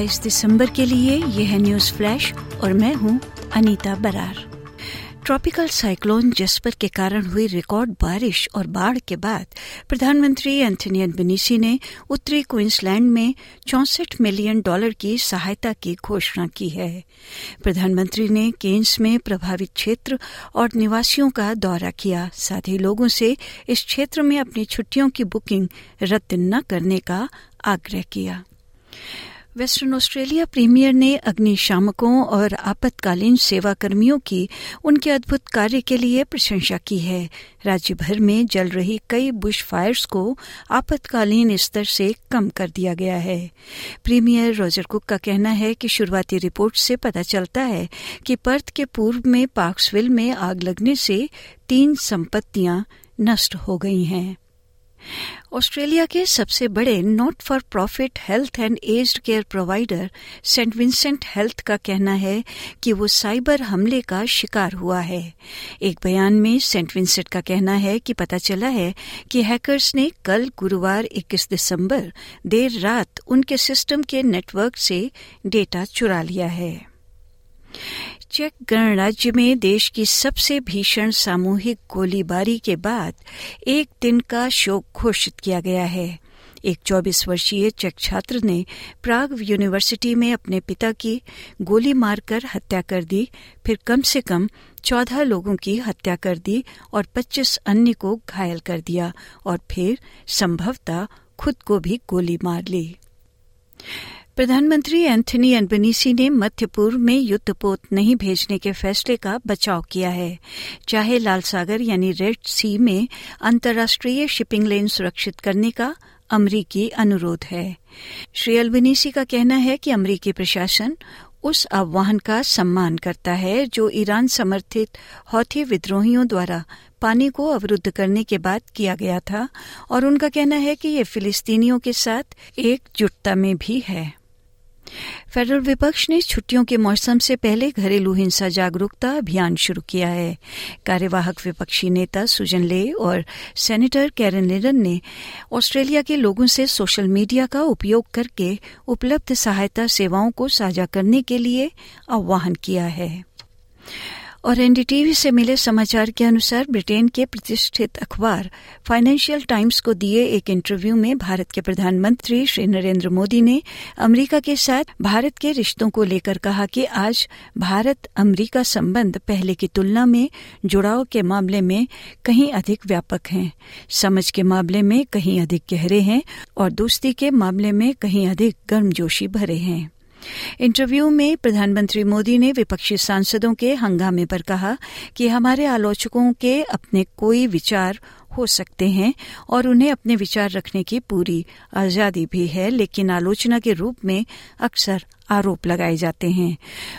बाईस दिसंबर के लिए यह है न्यूज़ फ्लैश और मैं हूँ Anita Brar. Tropical cyclone Jasper के कारण हुई रिकॉर्ड बारिश और बाढ़ के बाद प्रधानमंत्री एंथनी एल्बनीसी ने उत्तरी क्वींसलैंड में चौसठ मिलियन डॉलर की सहायता की घोषणा की है। प्रधानमंत्री ने केन्स में प्रभावित क्षेत्र और निवासियों का दौरा किया, साथ ही लोगों से इस क्षेत्र में अपनी छुट्टियों की बुकिंग रद्द न करने का आग्रह किया। वेस्टर्न ऑस्ट्रेलिया प्रीमियर ने अग्निशामकों और आपातकालीन सेवा कर्मियों की उनके अद्भुत कार्य के लिए प्रशंसा की है। राज्य भर में जल रही कई बुश फायर्स को आपातकालीन स्तर से कम कर दिया गया है। प्रीमियर रोजर कुक का कहना है कि शुरुआती रिपोर्ट से पता चलता है कि पर्थ के पूर्व में पार्क्सविल में आग लगने से तीन संपत्तियाँ नष्ट हो गई हैं। ऑस्ट्रेलिया के सबसे बड़े not for profit health and aged care provider Saint Vincent Health का कहना है कि वो साइबर हमले का शिकार हुआ है। एक बयान में सेंट विंसेंट का कहना है कि पता चला है कि हैकर्स ने कल गुरुवार 21 दिसंबर देर रात उनके सिस्टम के नेटवर्क से डेटा चुरा लिया है। चेक गणराज्य में देश की सबसे भीषण सामूहिक गोलीबारी के बाद एक दिन का शोक घोषित किया गया है। एक 24 वर्षीय चेक छात्र ने प्राग यूनिवर्सिटी में अपने पिता की गोली मारकर हत्या कर दी, फिर कम से कम 14 लोगों की हत्या कर दी और 25 अन्य को घायल कर दिया और फिर संभवतः खुद को भी गोली मार ली। प्रधानमंत्री एंथनी एल्बनीसी ने मध्य पूर्व में युद्धपोत नहीं भेजने के फैसले का बचाव किया है। चाहे लाल सागर यानी रेड सी में अंतर्राष्ट्रीय शिपिंग लेन सुरक्षित करने का अमरीकी अनुरोध है। श्री एल्बनीसी का कहना है कि अमरीकी प्रशासन उस आह्वान का सम्मान करता है जो ईरान समर्थित हौथी विद्रोहियों द्वारा पानी को अवरुद्ध करने के बाद किया गया था और उनका कहना है कि ये फिलिस्तीनियों के साथ एकजुटता में भी है। फेडरल विपक्ष ने छुट्टियों के मौसम से पहले घरेलू हिंसा जागरूकता अभियान शुरू किया है। कार्यवाहक विपक्षी नेता सुजन ले और सेनेटर कैरन लिडन ने ऑस्ट्रेलिया के लोगों से सोशल मीडिया का उपयोग करके उपलब्ध सहायता सेवाओं को साझा करने के लिए आह्वान किया है। और एनडीटीवी से मिले समाचार के अनुसार ब्रिटेन के प्रतिष्ठित अखबार फाइनेंशियल टाइम्स को दिए एक इंटरव्यू में भारत के प्रधानमंत्री श्री नरेंद्र मोदी ने अमेरिका के साथ भारत के रिश्तों को लेकर कहा कि आज भारत अमेरिका संबंध पहले की तुलना में जुड़ाव के मामले में कहीं अधिक व्यापक हैं। समझ के मामले में कहीं अधिक गहरे हैं और दोस्ती के मामले में कहीं अधिक गर्मजोशी भरे हैं। इंटरव्यू में प्रधानमंत्री मोदी ने विपक्षी सांसदों के हंगामे पर कहा कि हमारे आलोचकों के अपने कोई विचार हो सकते हैं और उन्हें अपने विचार रखने की पूरी आज़ादी भी है, लेकिन आलोचना के रूप में अक्सर आरोप लगाए जाते हैं।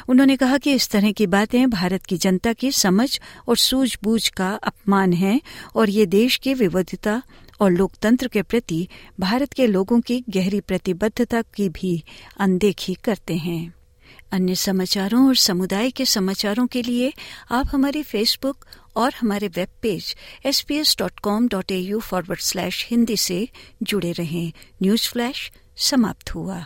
उन्होंने कहा कि इस तरह की बातें भारत की जनता की समझ और सूझबूझ का अपमान है और ये देश की विविधता और लोकतंत्र के प्रति भारत के लोगों की गहरी प्रतिबद्धता की भी अनदेखी करते हैं। अन्य समाचारों और समुदाय के समाचारों के लिए आप हमारे फेसबुक और हमारे web page S B S dot com dot A U forward slash Hindi से जुड़े रहें। न्यूज़ फ्लैश समाप्त हुआ।